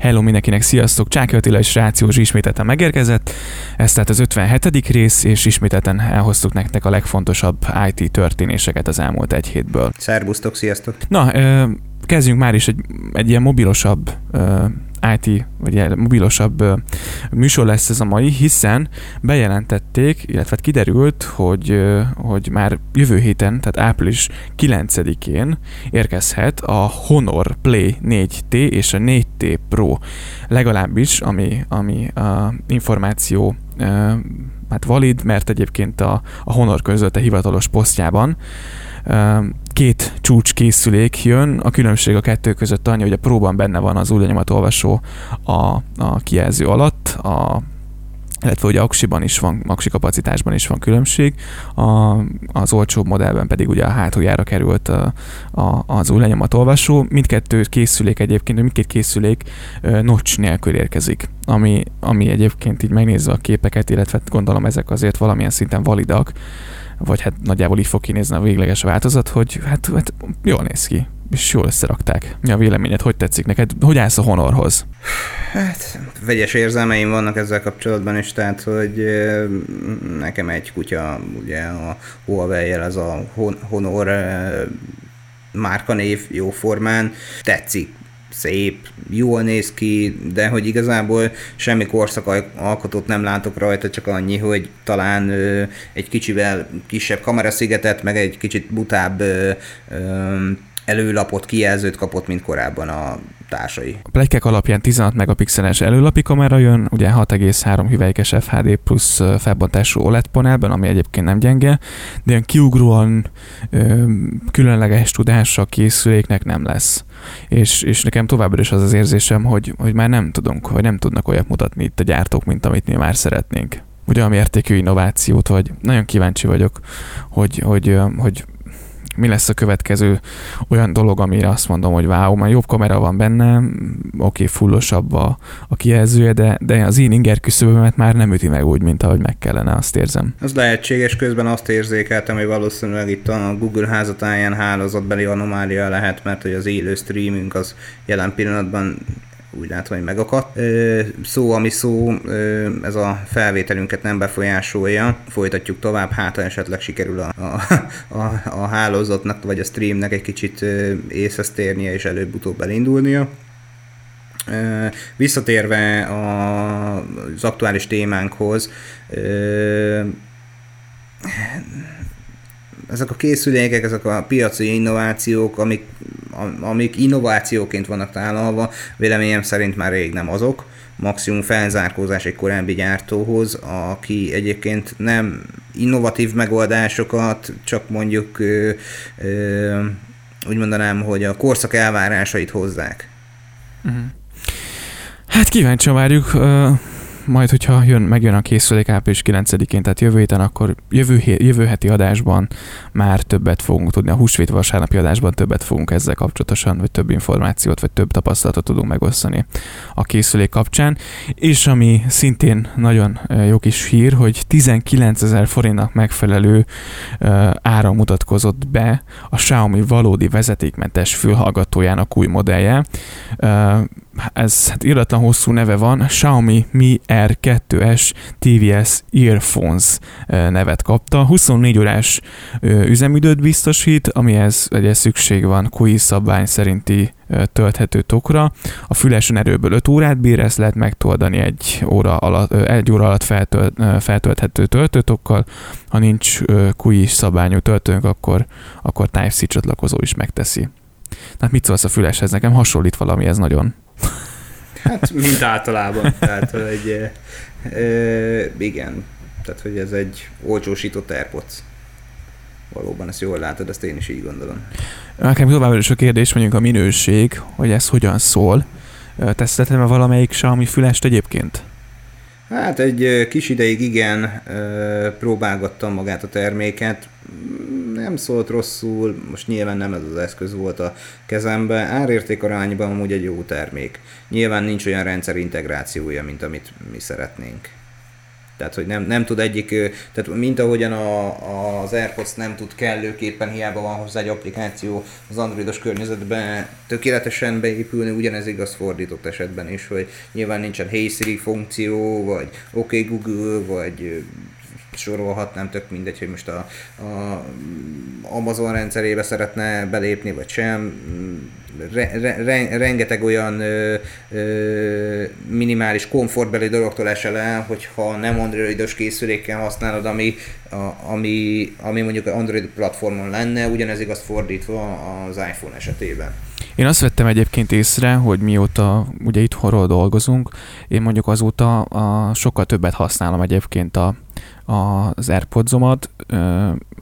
Hello mindenkinek, sziasztok! Csáki Attila és Rációs ismételten megérkezett. Ez tehát az 57. rész, és ismételten elhoztuk nektek a legfontosabb IT történéseket az elmúlt egy hétből. Szerbusztok, sziasztok! Na, kezdjünk már is egy, egy ilyen mobilosabb IT, vagy mobilosabb műsor lesz ez a mai, hiszen bejelentették, illetve hát kiderült, hogy, hogy már jövő héten, tehát április 9-én érkezhet a Honor Play 4T és a 4T Pro, legalábbis ami, ami a információ hát valid, mert egyébként a, a Honor közölte hivatalos posztjában, két csúcs készülék jön, a különbség a kettő között annyi, hogy a próban benne van az új olvasó a, a kijelző alatt, a illetve ugye aksiban is van, aksi kapacitásban is van különbség, a, az olcsóbb modellben pedig ugye a hátuljára került a, a, az új olvasó. Mindkettő készülék egyébként, mindkét készülék notch nélkül érkezik, ami, ami egyébként így megnézve a képeket, illetve gondolom ezek azért valamilyen szinten validak, vagy hát nagyjából így fog kinézni a végleges változat, hogy hát, hát jól néz ki, és jól összerakták. Mi a véleményed, hogy tetszik neked? Hogy állsz a Honorhoz? Hát, vegyes érzelmeim vannak ezzel kapcsolatban is, tehát, hogy nekem egy kutya, ugye a huawei ez a Honor márkanév jóformán tetszik szép, jól néz ki, de hogy igazából semmi korszak alkotót nem látok rajta, csak annyi, hogy talán ö, egy kicsivel kisebb kameraszigetet, meg egy kicsit butább ö, ö, előlapot, kijelzőt kapott, mint korábban a társai. A plegykek alapján 16 megapixeles előlapi kamera jön, ugye 6,3 hüvelykes FHD plusz felbontású OLED panelben, ami egyébként nem gyenge, de ilyen kiugróan ö, különleges tudása készüléknek nem lesz. És, és nekem továbbra is az az érzésem, hogy, hogy már nem tudunk, vagy nem tudnak olyat mutatni itt a gyártók, mint amit mi már szeretnénk. A mértékű innovációt, vagy nagyon kíváncsi vagyok, hogy, hogy, hogy mi lesz a következő olyan dolog, amire azt mondom, hogy wow, már jobb kamera van benne, oké, okay, fullosabb a, a kijelzője, de, de az én inger küszöbömet már nem üti meg úgy, mint ahogy meg kellene, azt érzem. Az lehetséges, közben azt érzékeltem, hogy valószínűleg itt a Google házatáján hálózatbeli anomália lehet, mert hogy az élő streaming az jelen pillanatban úgy látom, hogy megakadt. Szó, ami szó, ez a felvételünket nem befolyásolja. Folytatjuk tovább, hát ha esetleg sikerül a, a, a, a hálózatnak, vagy a streamnek egy kicsit észhez térnie, és előbb-utóbb elindulnia. Visszatérve az aktuális témánkhoz, ezek a készülékek, ezek a piaci innovációk, amik, amik innovációként vannak tálalva, véleményem szerint már rég nem azok. Maximum felzárkózás egy korábbi gyártóhoz, aki egyébként nem innovatív megoldásokat, csak mondjuk ö, ö, úgy mondanám, hogy a korszak elvárásait hozzák. Uh-huh. Hát kíváncsi várjuk majd, hogyha jön, megjön a készülék április 9-én, tehát jövő héten, akkor jövő, jövő heti adásban már többet fogunk tudni, a húsvét vasárnapi adásban többet fogunk ezzel kapcsolatosan, vagy több információt, vagy több tapasztalatot tudunk megosztani a készülék kapcsán. És ami szintén nagyon jó kis hír, hogy 19 ezer forintnak megfelelő ára mutatkozott be a Xiaomi valódi vezetékmentes fülhallgatójának új modellje ez hát iratlan hosszú neve van, Xiaomi Mi R2S TVS Earphones nevet kapta. 24 órás üzemidőt biztosít, amihez ugye szükség van QI szabvány szerinti tölthető tokra. A fülesen erőből 5 órát bír, ezt lehet megtoldani egy óra alatt, egy óra alatt feltölt, feltölthető töltőtokkal. Ha nincs QI szabványú töltőnk, akkor, akkor Type-C csatlakozó is megteszi. Tehát mit szólsz a füleshez? Nekem hasonlít valami ez nagyon. Hát, mint általában. Tehát, hogy e, igen, tehát, hogy ez egy olcsósított Airpods. Valóban ezt jól látod, ezt én is így gondolom. Nekem továbbra is a kérdés, mondjuk a minőség, hogy ez hogyan szól. Teszteltem-e valamelyik Xiaomi fülest egyébként? Hát egy kis ideig igen, próbálgattam magát a terméket, nem szólt rosszul, most nyilván nem ez az eszköz volt a kezembe, árérték arányban amúgy egy jó termék. Nyilván nincs olyan rendszer integrációja, mint amit mi szeretnénk. Tehát, hogy nem, nem tud egyik, tehát mint ahogyan a, az AirPods nem tud kellőképpen, hiába van hozzá egy applikáció az androidos környezetben tökéletesen beépülni, ugyanez igaz fordított esetben is, hogy nyilván nincsen Hey Siri funkció, vagy OK Google, vagy sorolhatnám, tök mindegy, hogy most a, a Amazon rendszerébe szeretne belépni, vagy sem. Re, re, rengeteg olyan ö, ö, minimális komfortbeli dologtól esel el, hogyha nem androidos készülékkel használod, ami, a, ami, ami mondjuk Android platformon lenne, ugyanez igaz fordítva az iPhone esetében. Én azt vettem egyébként észre, hogy mióta ugye itthonról dolgozunk, én mondjuk azóta a, sokkal többet használom egyébként a, az AirPods-omat,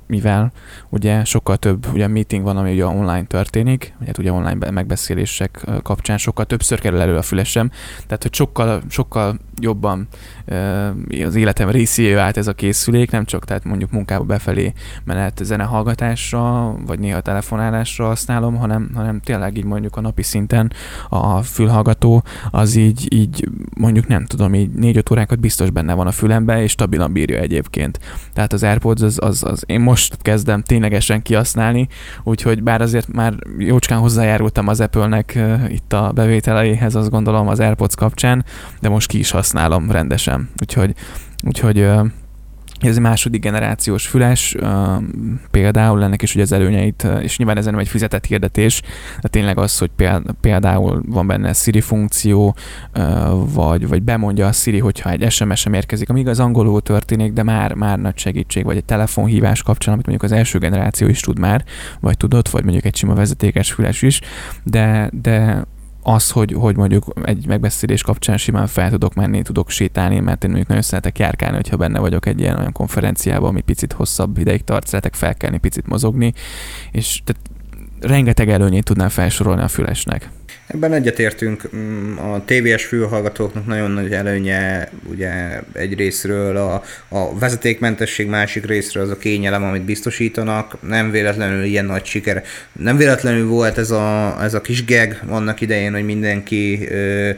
mivel ugye sokkal több ugye meeting van, ami ugye online történik, ugye, ugye online megbeszélések kapcsán sokkal többször kerül elő a fülesem, tehát hogy sokkal, sokkal jobban az életem részévé vált ez a készülék, nem csak tehát mondjuk munkába befelé menet zenehallgatásra, vagy néha telefonálásra használom, hanem, hanem tényleg így mondjuk a napi szinten a fülhallgató az így, így mondjuk nem tudom, így négy-öt órákat biztos benne van a fülembe, és stabilan bírja egyébként. Tehát az AirPods az, az, az én most kezdem ténylegesen kihasználni, úgyhogy bár azért már jócskán hozzájárultam az Apple-nek itt a bevételeihez, azt gondolom az AirPods kapcsán, de most ki is használom rendesen. Úgyhogy, úgyhogy ez egy második generációs füles, például ennek is ugye az előnyeit, és nyilván ezen nem egy fizetett hirdetés, de tényleg az, hogy például van benne Siri funkció, vagy, vagy bemondja a Siri, hogyha egy SMS-em érkezik, amíg az angolul történik, de már, már nagy segítség, vagy egy telefonhívás kapcsán, amit mondjuk az első generáció is tud már, vagy tudott, vagy mondjuk egy sima vezetékes füles is, de, de az, hogy, hogy mondjuk egy megbeszélés kapcsán simán fel tudok menni, tudok sétálni, mert én mondjuk nagyon szeretek járkálni, hogyha benne vagyok egy ilyen olyan konferenciában, ami picit hosszabb ideig tart, szeretek felkelni, picit mozogni, és tehát rengeteg előnyét tudnám felsorolni a fülesnek. Ebben egyetértünk, mm, a TVS fülhallgatóknak nagyon nagy előnye ugye egy részről a, a vezetékmentesség, másik részről az a kényelem, amit biztosítanak. Nem véletlenül ilyen nagy siker. Nem véletlenül volt ez a, ez a kis geg annak idején, hogy mindenki ö,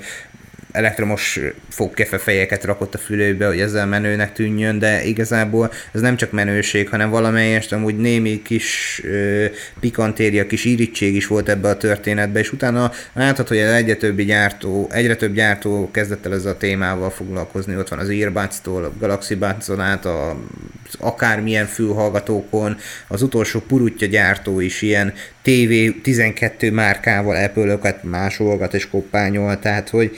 elektromos fogkefe fejeket rakott a fülőbe, hogy ezzel menőnek tűnjön, de igazából ez nem csak menőség, hanem valamelyest amúgy némi kis ö, pikantéria, kis irítség is volt ebbe a történetbe, és utána láthatod, hogy egyre többi gyártó, egyre több gyártó kezdett el ezzel a témával foglalkozni. Ott van az Earbuds-tól, a Galaxy Buds-on át, a akármilyen fülhallgatókon, az utolsó purutja gyártó is ilyen TV12 márkával Apple-öket másolgat és koppányol, tehát hogy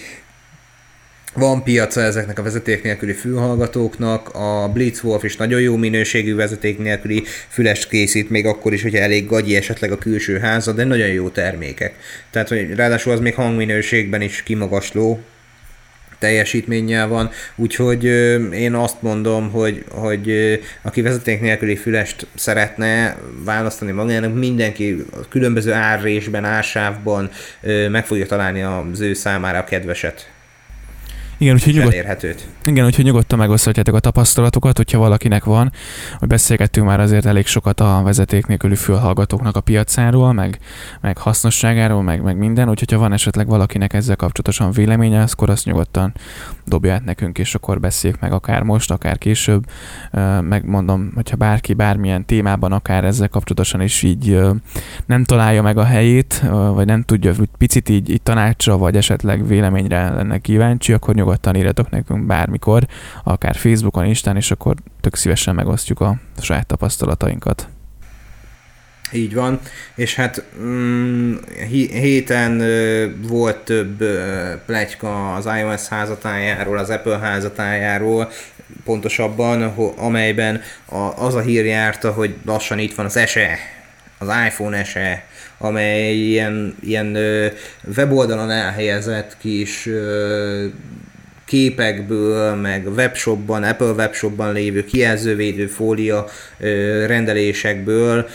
van piaca ezeknek a vezeték nélküli fülhallgatóknak, a Blitzwolf is nagyon jó minőségű vezeték nélküli fülest készít, még akkor is, hogyha elég gagyi esetleg a külső háza, de nagyon jó termékek. Tehát, hogy ráadásul az még hangminőségben is kimagasló, teljesítménnyel van, úgyhogy én azt mondom, hogy, hogy aki vezeték nélküli fülest szeretne választani magának, mindenki különböző árrésben, ársávban meg fogja találni az ő számára a kedveset. Igen, úgyhogy nyugodt, elérhetőt. Igen, úgyhogy nyugodtan megoszthatjátok a tapasztalatokat, hogyha valakinek van, hogy beszélgettünk már azért elég sokat a vezeték nélküli fülhallgatóknak a piacáról, meg, meg hasznosságáról, meg, meg minden, úgyhogy ha van esetleg valakinek ezzel kapcsolatosan véleménye, akkor azt nyugodtan dobja át nekünk, és akkor beszéljük meg akár most, akár később. Megmondom, hogyha bárki bármilyen témában, akár ezzel kapcsolatosan is így nem találja meg a helyét, vagy nem tudja, hogy picit így, így tanácsra, vagy esetleg véleményre lenne kíváncsi, akkor nyugodtan írjatok nekünk bármikor, akár Facebookon, Instán, és akkor tök szívesen megosztjuk a saját tapasztalatainkat. Így van, és hát mm, héten ö, volt több ö, plegyka az iOS házatájáról, az Apple házatájáról, pontosabban, amelyben a, az a hír járta, hogy lassan itt van az SE, az iPhone SE, amely ilyen, ilyen ö, weboldalon elhelyezett kis ö, képekből, meg webshopban, Apple webshopban lévő kijelzővédő fólia rendelésekből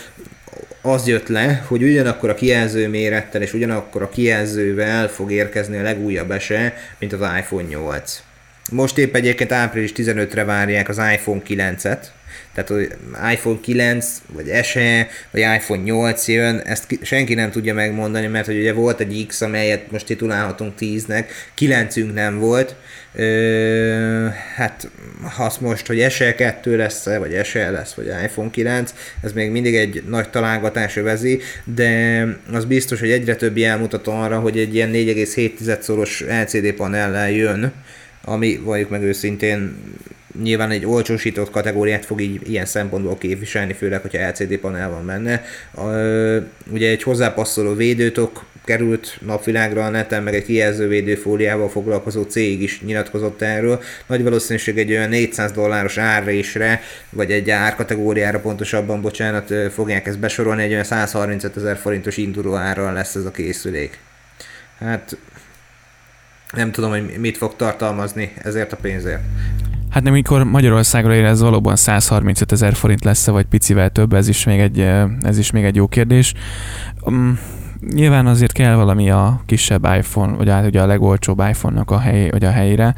az jött le, hogy ugyanakkor a kijelző mérettel és ugyanakkor a kijelzővel fog érkezni a legújabb ese, mint az iPhone 8. Most épp egyébként április 15-re várják az iPhone 9-et, tehát hogy iPhone 9, vagy SE, vagy iPhone 8 jön, ezt senki nem tudja megmondani, mert hogy ugye volt egy X, amelyet most titulálhatunk 10-nek, 9-ünk nem volt, Hát azt most, hogy SE 2 lesz vagy SE lesz, vagy iPhone 9, ez még mindig egy nagy találgatás övezi, de az biztos, hogy egyre több jel mutat arra, hogy egy ilyen 4,7-szoros LCD panellel jön, ami valljuk meg őszintén nyilván egy olcsósított kategóriát fog így ilyen szempontból képviselni, főleg, hogyha LCD panel van benne. Ugye egy hozzápasszoló védőtok került napvilágra a neten, meg egy kijelzővédő fóliával foglalkozó cég is nyilatkozott erről. Nagy valószínűség egy olyan 400 dolláros árrésre, vagy egy árkategóriára pontosabban, bocsánat, fogják ezt besorolni, egy olyan 135 ezer forintos induló árral lesz ez a készülék. Hát nem tudom, hogy mit fog tartalmazni ezért a pénzért. Hát nem, amikor Magyarországra ér, ez valóban 135 ezer forint lesz vagy picivel több, ez is még egy, ez is még egy jó kérdés. Nyilván azért kell valami a kisebb iPhone, vagy hát ugye a legolcsóbb iPhone-nak a, hely, vagy a helyére.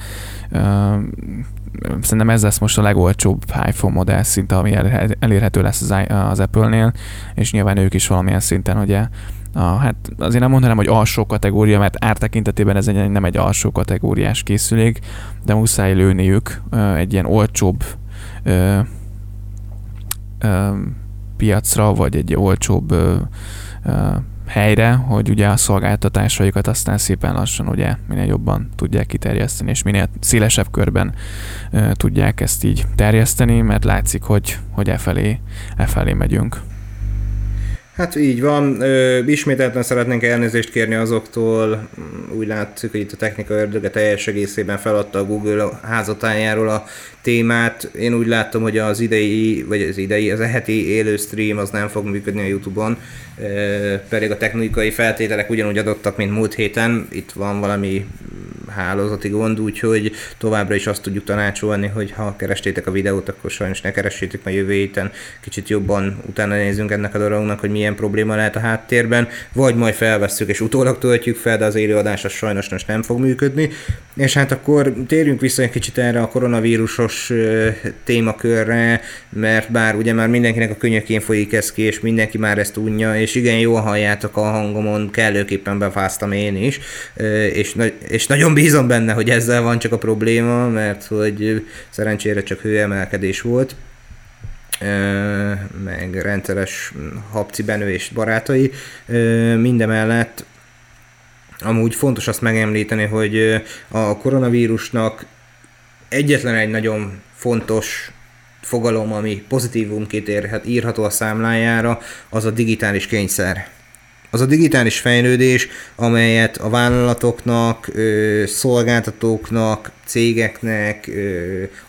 Szerintem ez lesz most a legolcsóbb iPhone modell szinte, ami elérhető lesz az, az Apple-nél, és nyilván ők is valamilyen szinten ugye a, hát azért nem mondanám, hogy alsó kategória, mert ártekintetében ez egy, nem egy alsó kategóriás készülék, de muszáj lőniük egy ilyen olcsóbb ö, ö, piacra, vagy egy olcsóbb ö, ö, helyre, hogy ugye a szolgáltatásaikat aztán szépen lassan ugye minél jobban tudják kiterjeszteni, és minél szélesebb körben tudják ezt így terjeszteni, mert látszik, hogy, hogy e felé, e felé megyünk. Hát így van. Ö, ismételten szeretnénk elnézést kérni azoktól. Úgy látszik, hogy itt a technika ördöge teljes egészében feladta a Google házatájáról a témát. Én úgy láttam, hogy az idei, vagy az idei, az eheti élő stream az nem fog működni a Youtube-on, pedig a technikai feltételek ugyanúgy adottak, mint múlt héten. Itt van valami hálózati gond, úgyhogy továbbra is azt tudjuk tanácsolni, hogy ha kerestétek a videót, akkor sajnos ne keressétek, mert jövő héten kicsit jobban utána nézzünk ennek a dolognak, hogy milyen probléma lehet a háttérben, vagy majd felvesszük és utólag töltjük fel, de az élőadás az sajnos most nem fog működni. És hát akkor térjünk vissza egy kicsit erre a koronavírusos témakörre, mert bár ugye már mindenkinek a könyökén folyik ez ki, és mindenki már ezt unja, és igen, jól halljátok a hangomon, kellőképpen befáztam én is, és, és nagyon bízom benne, hogy ezzel van csak a probléma, mert hogy szerencsére csak hőemelkedés volt, meg rendszeres habci benő és barátai. Mindemellett amúgy fontos azt megemlíteni, hogy a koronavírusnak egyetlen egy nagyon fontos fogalom, ami pozitívumként érhet, írható a számlájára, az a digitális kényszer az a digitális fejlődés, amelyet a vállalatoknak, szolgáltatóknak, cégeknek,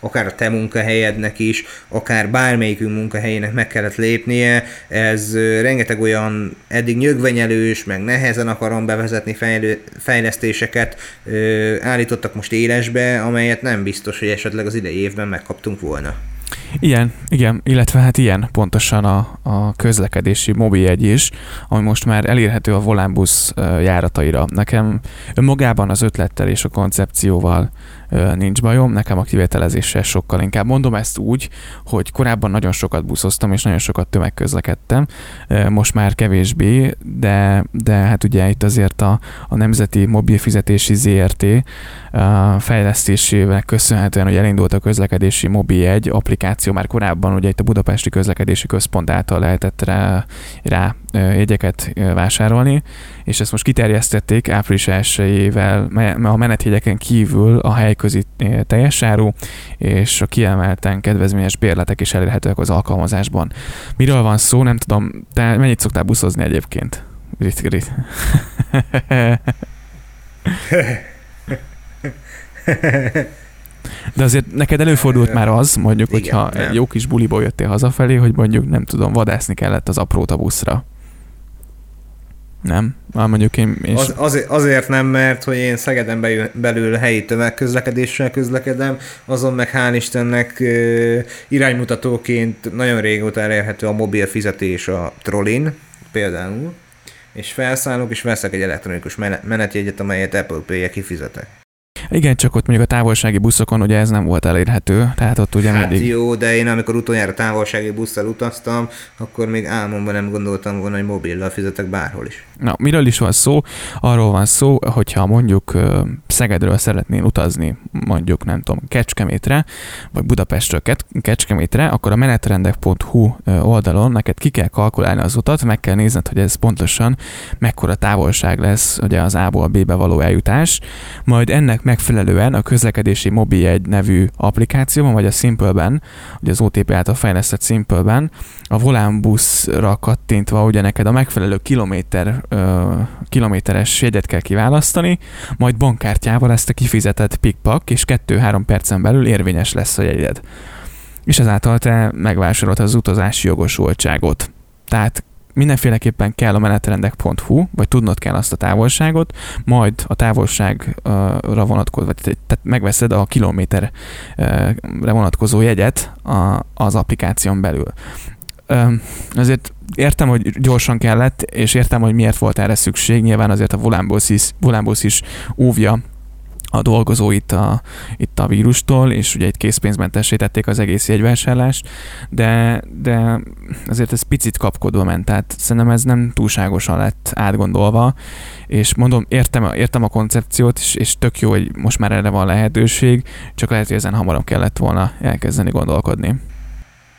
akár a te munkahelyednek is, akár bármelyikünk munkahelyének meg kellett lépnie. Ez rengeteg olyan eddig nyögvenyelős, meg nehezen akarom bevezetni fejlő, fejlesztéseket állítottak most élesbe, amelyet nem biztos, hogy esetleg az idei évben megkaptunk volna. Igen, igen, illetve hát ilyen pontosan a, a közlekedési mobiljegy is, ami most már elérhető a Volánbusz járataira. Nekem önmagában az ötlettel és a koncepcióval nincs bajom, nekem a kivételezéssel sokkal inkább. Mondom ezt úgy, hogy korábban nagyon sokat buszoztam, és nagyon sokat tömegközlekedtem, most már kevésbé, de, de hát ugye itt azért a, a Nemzeti Mobil Fizetési ZRT fejlesztésével köszönhetően, hogy elindult a közlekedési mobiljegy applikáció már korábban, ugye itt a Budapesti Közlekedési Központ által lehetett rá, rá jegyeket vásárolni, és ezt most kiterjesztették április 1 a menetjegyeken kívül a helyközi teljes áru és a kiemelten kedvezményes bérletek is elérhetőek az alkalmazásban. Miről van szó, nem tudom, te mennyit szoktál buszozni egyébként? Rit, rit. De azért neked előfordult már az, mondjuk, Igen, hogyha nem. egy jó kis buliból jöttél hazafelé, hogy mondjuk nem tudom, vadászni kellett az aprót a buszra. Nem? Már mondjuk én... én az, azért, azért nem, mert hogy én Szegeden belül, belül helyi tömegközlekedéssel közlekedem, azon meg hál' Istennek iránymutatóként nagyon régóta elérhető a mobil fizetés a trollin, például, és felszállok, és veszek egy elektronikus menetjegyet, amelyet Apple Pay-je kifizetek. Igen, csak ott mondjuk a távolsági buszokon ugye ez nem volt elérhető, tehát ott ugye hát mindig... jó, de én amikor utoljára távolsági busszal utaztam, akkor még álmomban nem gondoltam volna, hogy mobillal fizetek bárhol is. Na, miről is van szó? Arról van szó, hogyha mondjuk Szegedről szeretnél utazni, mondjuk nem tudom, Kecskemétre, vagy Budapestről Kecskemétre, akkor a menetrendek.hu oldalon neked ki kell kalkulálni az utat, meg kell nézned, hogy ez pontosan mekkora távolság lesz ugye az A-ból B-be való eljutás, majd ennek megfelelően a közlekedési mobiljegy nevű applikációban, vagy a Simple-ben, ugye az OTP által fejlesztett Simple-ben, a volánbuszra kattintva ugye neked a megfelelő kilométer, ö, kilométeres jegyet kell kiválasztani, majd bankkártyával ezt a kifizetett pikpak, és 2-3 percen belül érvényes lesz a jegyed. És ezáltal te megvásárolod az utazási jogosultságot. Tehát mindenféleképpen kell a menetrendek.hu, vagy tudnod kell azt a távolságot, majd a távolságra vonatkozó, tehát megveszed a kilométerre vonatkozó jegyet az applikáción belül. Azért értem, hogy gyorsan kellett, és értem, hogy miért volt erre szükség. Nyilván azért a Volánbusz is, Volánbusz is óvja a dolgozóit a, itt a vírustól, és ugye itt készpénzmentesítették az egész jegyvásárlást, de, de azért ez picit kapkodva ment, tehát szerintem ez nem túlságosan lett átgondolva, és mondom, értem, értem a koncepciót, és, és tök jó, hogy most már erre van lehetőség, csak lehet, hogy ezen hamarabb kellett volna elkezdeni gondolkodni.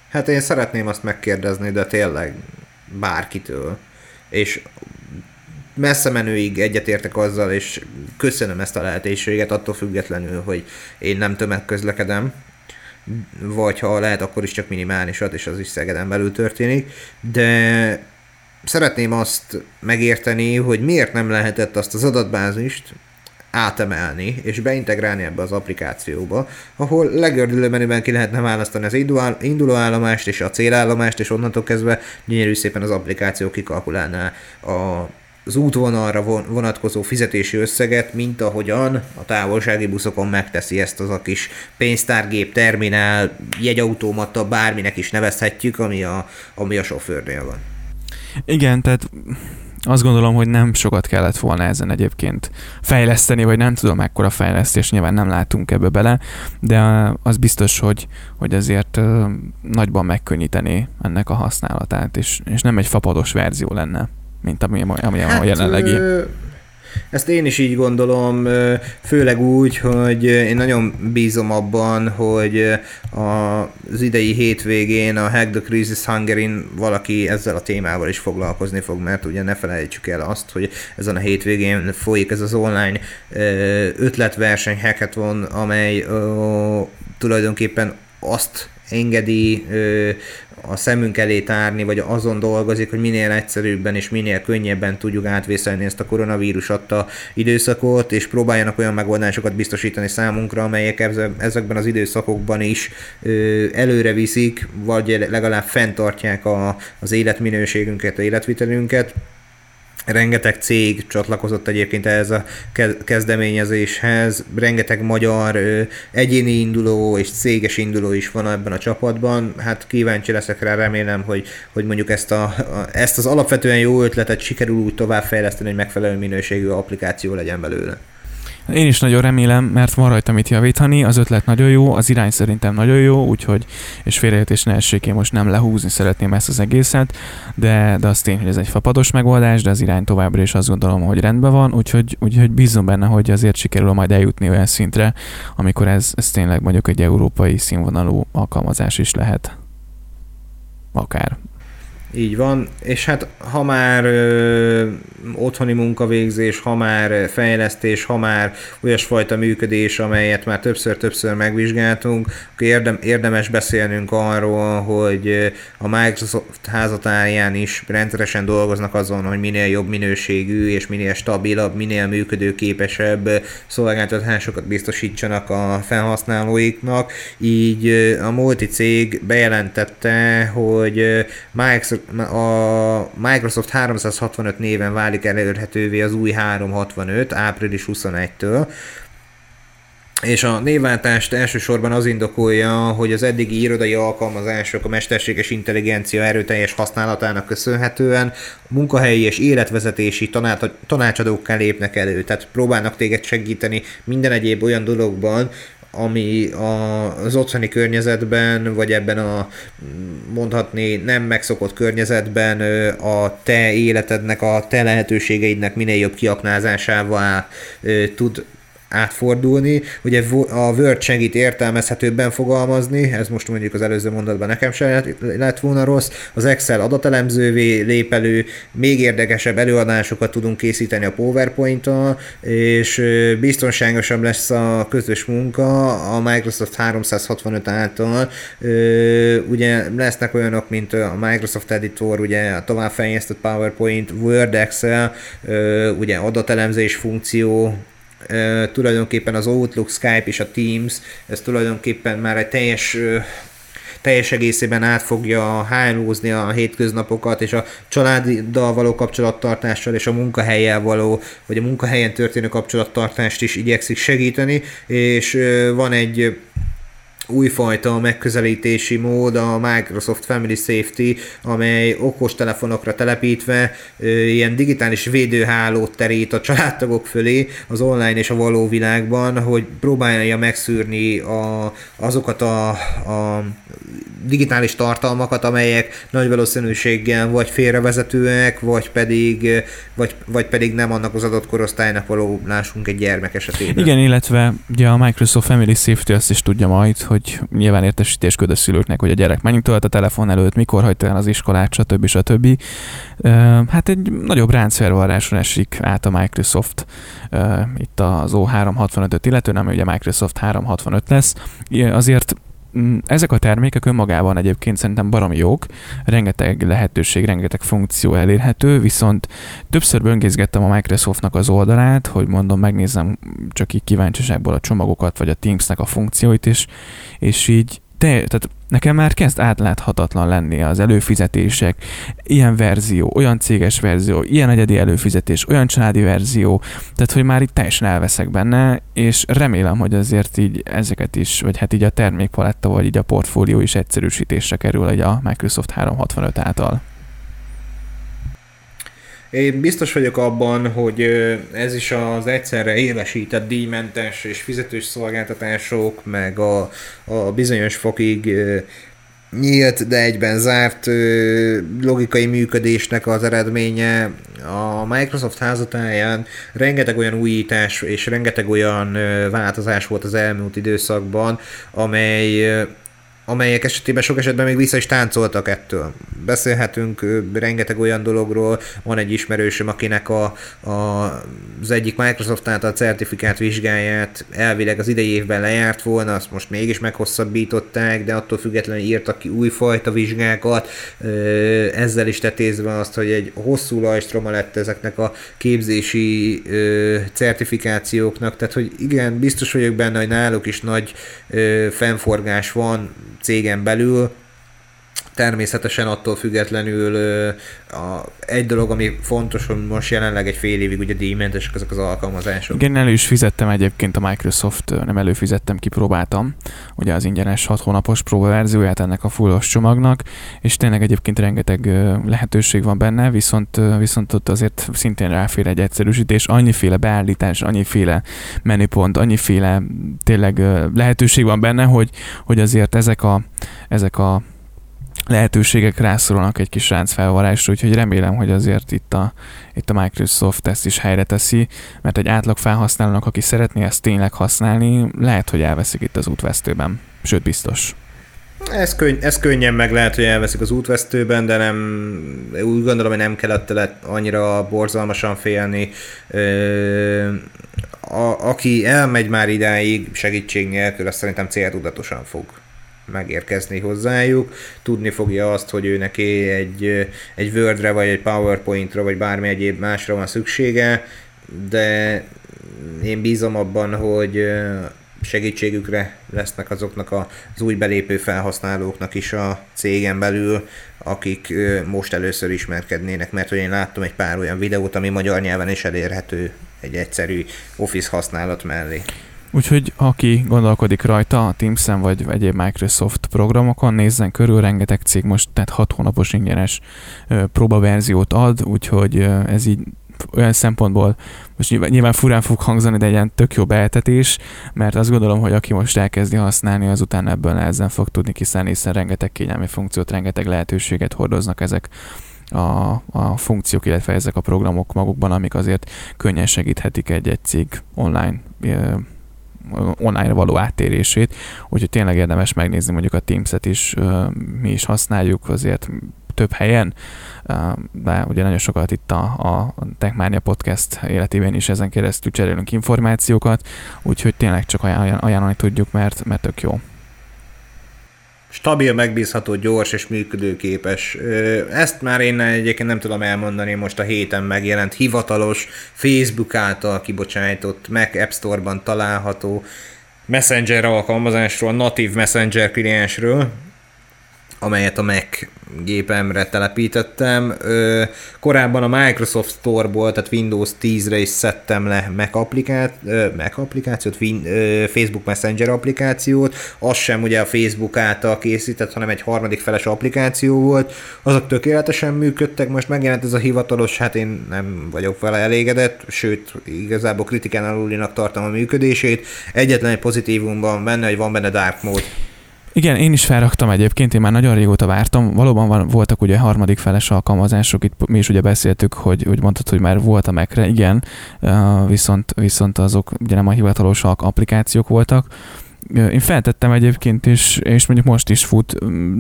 Hát én szeretném azt megkérdezni, de tényleg bárkitől. És messze menőig egyetértek azzal, és köszönöm ezt a lehetőséget, attól függetlenül, hogy én nem tömegközlekedem, vagy ha lehet, akkor is csak minimálisat, és az is Szegeden belül történik, de szeretném azt megérteni, hogy miért nem lehetett azt az adatbázist átemelni és beintegrálni ebbe az applikációba, ahol legördülő menüben ki lehetne választani az induló állomást és a célállomást, és onnantól kezdve gyönyörű szépen az applikáció kikalkulálná a az útvonalra vonatkozó fizetési összeget, mint ahogyan a távolsági buszokon megteszi ezt az a kis pénztárgép, terminál, jegyautomata, bárminek is nevezhetjük, ami a, ami a sofőrnél van. Igen, tehát azt gondolom, hogy nem sokat kellett volna ezen egyébként fejleszteni, vagy nem tudom mekkora fejlesztés, nyilván nem látunk ebbe bele, de az biztos, hogy, hogy azért nagyban megkönnyíteni ennek a használatát, és, és nem egy fapados verzió lenne mint ami, ami hát, a jelenlegi. Ö, ezt én is így gondolom, főleg úgy, hogy én nagyon bízom abban, hogy az idei hétvégén a Hack the Crisis hungary valaki ezzel a témával is foglalkozni fog, mert ugye ne felejtsük el azt, hogy ezen a hétvégén folyik ez az online ötletverseny hackathon, amely tulajdonképpen azt engedi a szemünk elé tárni, vagy azon dolgozik, hogy minél egyszerűbben és minél könnyebben tudjuk átvészelni ezt a koronavírus adta időszakot, és próbáljanak olyan megoldásokat biztosítani számunkra, amelyek ezekben az időszakokban is előre viszik, vagy legalább fenntartják a, az életminőségünket, a életvitelünket Rengeteg cég csatlakozott egyébként ehhez a kezdeményezéshez, rengeteg magyar egyéni induló és céges induló is van ebben a csapatban. Hát kíváncsi leszek rá, remélem, hogy, hogy mondjuk ezt, a, ezt az alapvetően jó ötletet sikerül úgy továbbfejleszteni, hogy megfelelő minőségű applikáció legyen belőle. Én is nagyon remélem, mert van rajta mit javítani, az ötlet nagyon jó, az irány szerintem nagyon jó, úgyhogy, és félreértés ne essék, én most nem lehúzni szeretném ezt az egészet, de, de az tény, hogy ez egy fapados megoldás, de az irány továbbra is azt gondolom, hogy rendben van, úgyhogy, úgyhogy bízom benne, hogy azért sikerül majd eljutni olyan szintre, amikor ez, ez tényleg mondjuk egy európai színvonalú alkalmazás is lehet. Akár. Így van, és hát ha már ö, otthoni munkavégzés, ha már fejlesztés, ha már olyasfajta működés, amelyet már többször-többször megvizsgáltunk, akkor érdem, érdemes beszélnünk arról, hogy a Microsoft házatáján is rendszeresen dolgoznak azon, hogy minél jobb minőségű és minél stabilabb, minél működőképesebb szolgáltatásokat biztosítsanak a felhasználóiknak. Így a multi cég bejelentette, hogy Microsoft a Microsoft 365 néven válik elérhetővé az új 365 április 21-től, és a névváltást elsősorban az indokolja, hogy az eddigi irodai alkalmazások a mesterséges intelligencia erőteljes használatának köszönhetően munkahelyi és életvezetési tanácsadókkal lépnek elő. Tehát próbálnak téged segíteni minden egyéb olyan dologban, ami a, az otthoni környezetben, vagy ebben a mondhatni nem megszokott környezetben a te életednek, a te lehetőségeidnek minél jobb kiaknázásával tud átfordulni. Ugye a Word segít értelmezhetőbben fogalmazni, ez most mondjuk az előző mondatban nekem sem lett volna rossz. Az Excel adatelemzővé lép elő, még érdekesebb előadásokat tudunk készíteni a PowerPoint-tal, és biztonságosabb lesz a közös munka a Microsoft 365 által. Ugye lesznek olyanok, mint a Microsoft Editor, ugye a továbbfejlesztett PowerPoint, Word, Excel, ugye adatelemzés funkció, tulajdonképpen az Outlook, Skype és a Teams, ez tulajdonképpen már egy teljes teljes egészében át fogja hálózni a hétköznapokat, és a családdal való kapcsolattartással, és a munkahelyel való, vagy a munkahelyen történő kapcsolattartást is igyekszik segíteni, és van egy újfajta megközelítési mód a Microsoft Family Safety, amely okos telefonokra telepítve ilyen digitális védőhálót terít a családtagok fölé az online és a való világban, hogy próbálja megszűrni a, azokat a, a digitális tartalmakat, amelyek nagy valószínűséggel vagy félrevezetőek, vagy pedig, vagy, vagy pedig nem annak az adott korosztálynak való lássunk egy gyermek esetében. Igen, illetve ugye a Microsoft Family Safety azt is tudja majd, hogy nyilván értesítés köd a szülőknek, hogy a gyerek mennyit tölt a telefon előtt, mikor hagyta el az iskolát, stb. stb. Hát egy nagyobb ráncfelvarráson esik át a Microsoft itt az O365-öt illetően, ami ugye Microsoft 365 lesz. Azért ezek a termékek önmagában egyébként szerintem baromi jók, rengeteg lehetőség, rengeteg funkció elérhető, viszont többször böngészgettem a Microsoftnak az oldalát, hogy mondom, megnézem csak így kíváncsiságból a csomagokat, vagy a Teamsnek a funkcióit is, és így te, tehát nekem már kezd átláthatatlan lenni az előfizetések, ilyen verzió, olyan céges verzió, ilyen egyedi előfizetés, olyan családi verzió, tehát hogy már itt teljesen elveszek benne, és remélem, hogy azért így ezeket is, vagy hát így a termékpaletta, vagy így a portfólió is egyszerűsítésre kerül egy a Microsoft 365 által. Én biztos vagyok abban, hogy ez is az egyszerre élesített díjmentes és fizetős szolgáltatások, meg a, a bizonyos fokig nyílt, de egyben zárt logikai működésnek az eredménye. A Microsoft házatáján rengeteg olyan újítás és rengeteg olyan változás volt az elmúlt időszakban, amely amelyek esetében sok esetben még vissza is táncoltak ettől. Beszélhetünk rengeteg olyan dologról, van egy ismerősöm, akinek a, a, az egyik Microsoft által certifikát vizsgáját elvileg az idei évben lejárt volna, azt most mégis meghosszabbították, de attól függetlenül írtak ki újfajta vizsgákat, ezzel is tetézve azt, hogy egy hosszú lajstroma lett ezeknek a képzési certifikációknak, tehát hogy igen, biztos vagyok benne, hogy náluk is nagy fennforgás van, cégen belül, természetesen attól függetlenül a, egy dolog, ami fontos, hogy most jelenleg egy fél évig ugye díjmentesek ezek az alkalmazások. Igen, elő is fizettem egyébként a Microsoft, nem előfizettem, kipróbáltam, ugye az ingyenes 6 hónapos próbaverzióját ennek a fullos csomagnak, és tényleg egyébként rengeteg lehetőség van benne, viszont, viszont ott azért szintén ráfér egy egyszerűsítés, annyiféle beállítás, annyiféle menüpont, annyiféle tényleg lehetőség van benne, hogy, hogy azért ezek a, ezek a lehetőségek rászorulnak egy kis ráncfelvarásra, úgyhogy remélem, hogy azért itt a, itt a Microsoft ezt is helyre teszi, mert egy átlag felhasználónak, aki szeretné ezt tényleg használni, lehet, hogy elveszik itt az útvesztőben. Sőt, biztos. Ez, könny- ez könnyen meg lehet, hogy elveszik az útvesztőben, de nem, úgy gondolom, hogy nem kell ettől annyira borzalmasan félni. Ö, a, aki elmegy már idáig segítség nélkül, azt szerintem céltudatosan fog megérkezni hozzájuk, tudni fogja azt, hogy ő neki egy, egy Wordre, vagy egy PowerPointra, vagy bármi egyéb másra van szüksége, de én bízom abban, hogy segítségükre lesznek azoknak az új belépő felhasználóknak is a cégen belül, akik most először ismerkednének, mert hogy én láttam egy pár olyan videót, ami magyar nyelven is elérhető egy egyszerű Office használat mellé. Úgyhogy aki gondolkodik rajta a Teams-en vagy egyéb Microsoft programokon, nézzen körül, rengeteg cég most tehát 6 hónapos ingyenes próbaverziót ad, úgyhogy ez így olyan szempontból most nyilván, nyilván furán fog hangzani, de egy ilyen tök jó beeltetés, mert azt gondolom, hogy aki most elkezdi használni, azután ebből nehezen fog tudni kiszállni, hiszen rengeteg kényelmi funkciót, rengeteg lehetőséget hordoznak ezek a, a funkciók, illetve ezek a programok magukban, amik azért könnyen segíthetik egy-egy cég online online való áttérését, úgyhogy tényleg érdemes megnézni mondjuk a Teams-et is, mi is használjuk azért több helyen, de ugye nagyon sokat itt a, a Techmania Podcast életében is ezen keresztül cserélünk információkat, úgyhogy tényleg csak ajánlani tudjuk, mert, mert tök jó stabil, megbízható, gyors és működőképes. Ezt már én egyébként nem tudom elmondani, most a héten megjelent hivatalos Facebook által kibocsájtott Mac App Store-ban található Messenger alkalmazásról, natív Messenger kliensről, amelyet a Mac gépemre telepítettem. Korábban a Microsoft Store-ból, tehát Windows 10-re is szedtem le Mac, applikát, Mac applikációt, Facebook Messenger applikációt, az sem ugye a Facebook által készített, hanem egy harmadik feles applikáció volt. Azok tökéletesen működtek, most megjelent ez a hivatalos, hát én nem vagyok vele elégedett, sőt, igazából kritikán alulinak tartom a működését. Egyetlen egy pozitívumban benne, hogy van benne dark mode. Igen, én is felraktam egyébként, én már nagyon régóta vártam. Valóban van, voltak ugye harmadik feles alkalmazások, itt mi is ugye beszéltük, hogy, hogy mondtad, hogy már volt a Mac-re, igen, viszont, viszont azok ugye nem a hivatalos applikációk voltak. Én feltettem egyébként, és, és mondjuk most is fut.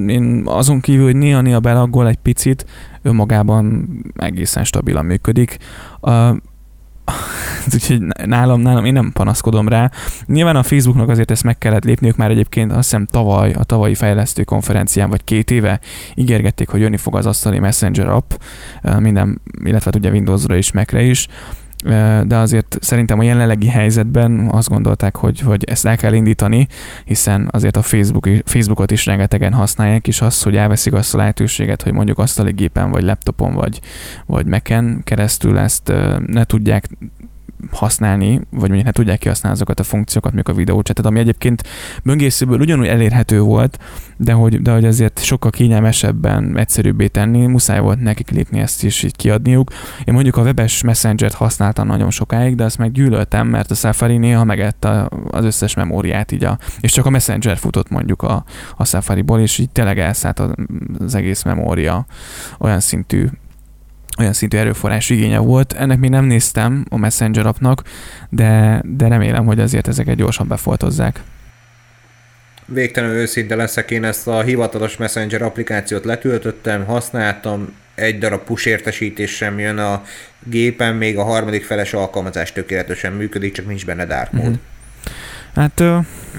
Én azon kívül, hogy néha-néha belaggol egy picit, önmagában egészen stabilan működik. úgyhogy nálam, nálam én nem panaszkodom rá. Nyilván a Facebooknak azért ezt meg kellett lépniük már egyébként azt hiszem tavaly, a tavalyi fejlesztő konferencián, vagy két éve ígérgették, hogy jönni fog az asztali Messenger app, minden, illetve hát ugye Windowsra is, Macre is, de azért szerintem a jelenlegi helyzetben azt gondolták, hogy, hogy ezt el kell indítani, hiszen azért a Facebook, Facebookot is rengetegen használják, és az, hogy elveszik azt a lehetőséget, hogy mondjuk asztali gépen, vagy laptopon, vagy, vagy Mac-en keresztül ezt ne tudják használni, vagy mondjuk ne tudják kihasználni azokat a funkciókat, még a videócsetet, ami egyébként böngészőből ugyanúgy elérhető volt, de hogy, de hogy azért sokkal kényelmesebben, egyszerűbbé tenni, muszáj volt nekik lépni ezt is így kiadniuk. Én mondjuk a webes Messenger-t használtam nagyon sokáig, de azt meg gyűlöltem, mert a Safari néha megette az összes memóriát így a, és csak a Messenger futott mondjuk a, a Safari-ból, és így tényleg elszállt az egész memória olyan szintű olyan szintű erőforrás igénye volt. Ennek még nem néztem a Messenger appnak, de, de remélem, hogy azért ezeket gyorsan befoltozzák. Végtelenül őszinte leszek, én ezt a hivatalos Messenger applikációt letöltöttem, használtam, egy darab push értesítés sem jön a gépen, még a harmadik feles alkalmazás tökéletesen működik, csak nincs benne dark mode. Mm-hmm. Hát...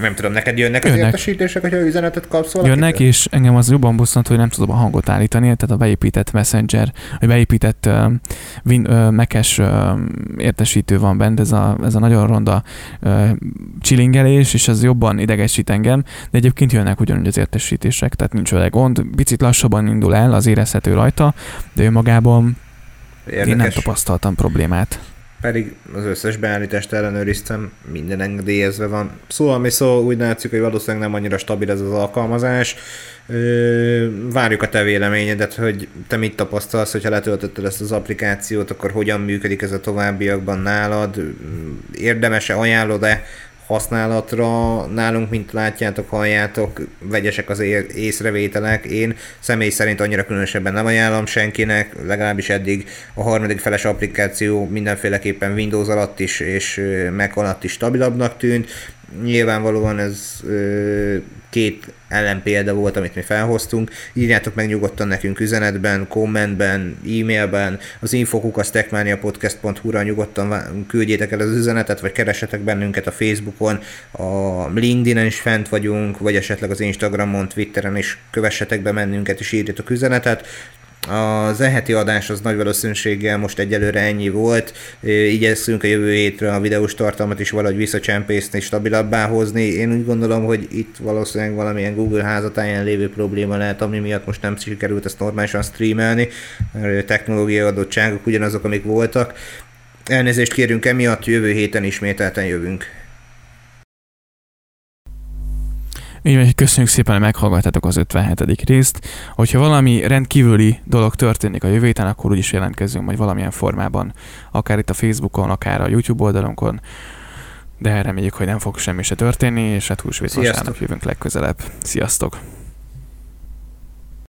Nem tudom, neked jönnek, jönnek. az értesítések, hogyha üzenetet kapsz valakitől? Jönnek, és engem az jobban bosszant, hogy nem tudom a hangot állítani, tehát a beépített Messenger, vagy beépített uh, win, uh, mekes uh, értesítő van bent, ez a, ez a nagyon ronda uh, csilingelés, és az jobban idegesít engem, de egyébként jönnek ugyanúgy az értesítések, tehát nincs vele gond, picit lassabban indul el, az érezhető rajta, de ő magában Érdekes. én nem tapasztaltam problémát pedig az összes beállítást ellenőriztem, minden engedélyezve van. Szóval mi szó, úgy látszik, hogy valószínűleg nem annyira stabil ez az alkalmazás. Várjuk a te véleményedet, hogy te mit tapasztalsz, hogyha letöltötted ezt az applikációt, akkor hogyan működik ez a továbbiakban nálad, érdemes-e, ajánlod-e használatra nálunk, mint látjátok, halljátok, vegyesek az észrevételek. Én személy szerint annyira különösebben nem ajánlom senkinek, legalábbis eddig a harmadik feles applikáció mindenféleképpen Windows alatt is és Mac alatt is stabilabbnak tűnt. Nyilvánvalóan ez két ellenpélda volt, amit mi felhoztunk. Írjátok meg nyugodtan nekünk üzenetben, kommentben, e-mailben, az infokukat techmaniapodcast.hu-ra nyugodtan küldjétek el az üzenetet, vagy keresetek bennünket a Facebookon, a LinkedIn-en is fent vagyunk, vagy esetleg az Instagramon, Twitteren is kövessetek be bennünket, és írjatok üzenetet. Az eheti adás az nagy valószínűséggel most egyelőre ennyi volt. Igyekszünk a jövő hétre a videós tartalmat is valahogy visszacsempészni, stabilabbá hozni. Én úgy gondolom, hogy itt valószínűleg valamilyen Google házatáján lévő probléma lehet, ami miatt most nem sikerült ezt normálisan streamelni. Technológiai adottságok ugyanazok, amik voltak. Elnézést kérünk emiatt, jövő héten ismételten jövünk. Így köszönjük szépen, hogy meghallgattátok az 57. részt. Hogyha valami rendkívüli dolog történik a jövő héten, akkor úgyis jelentkezünk majd valamilyen formában, akár itt a Facebookon, akár a YouTube oldalunkon, de reméljük, hogy nem fog semmi se történni, és hát húsvét vasárnap jövünk legközelebb. Sziasztok!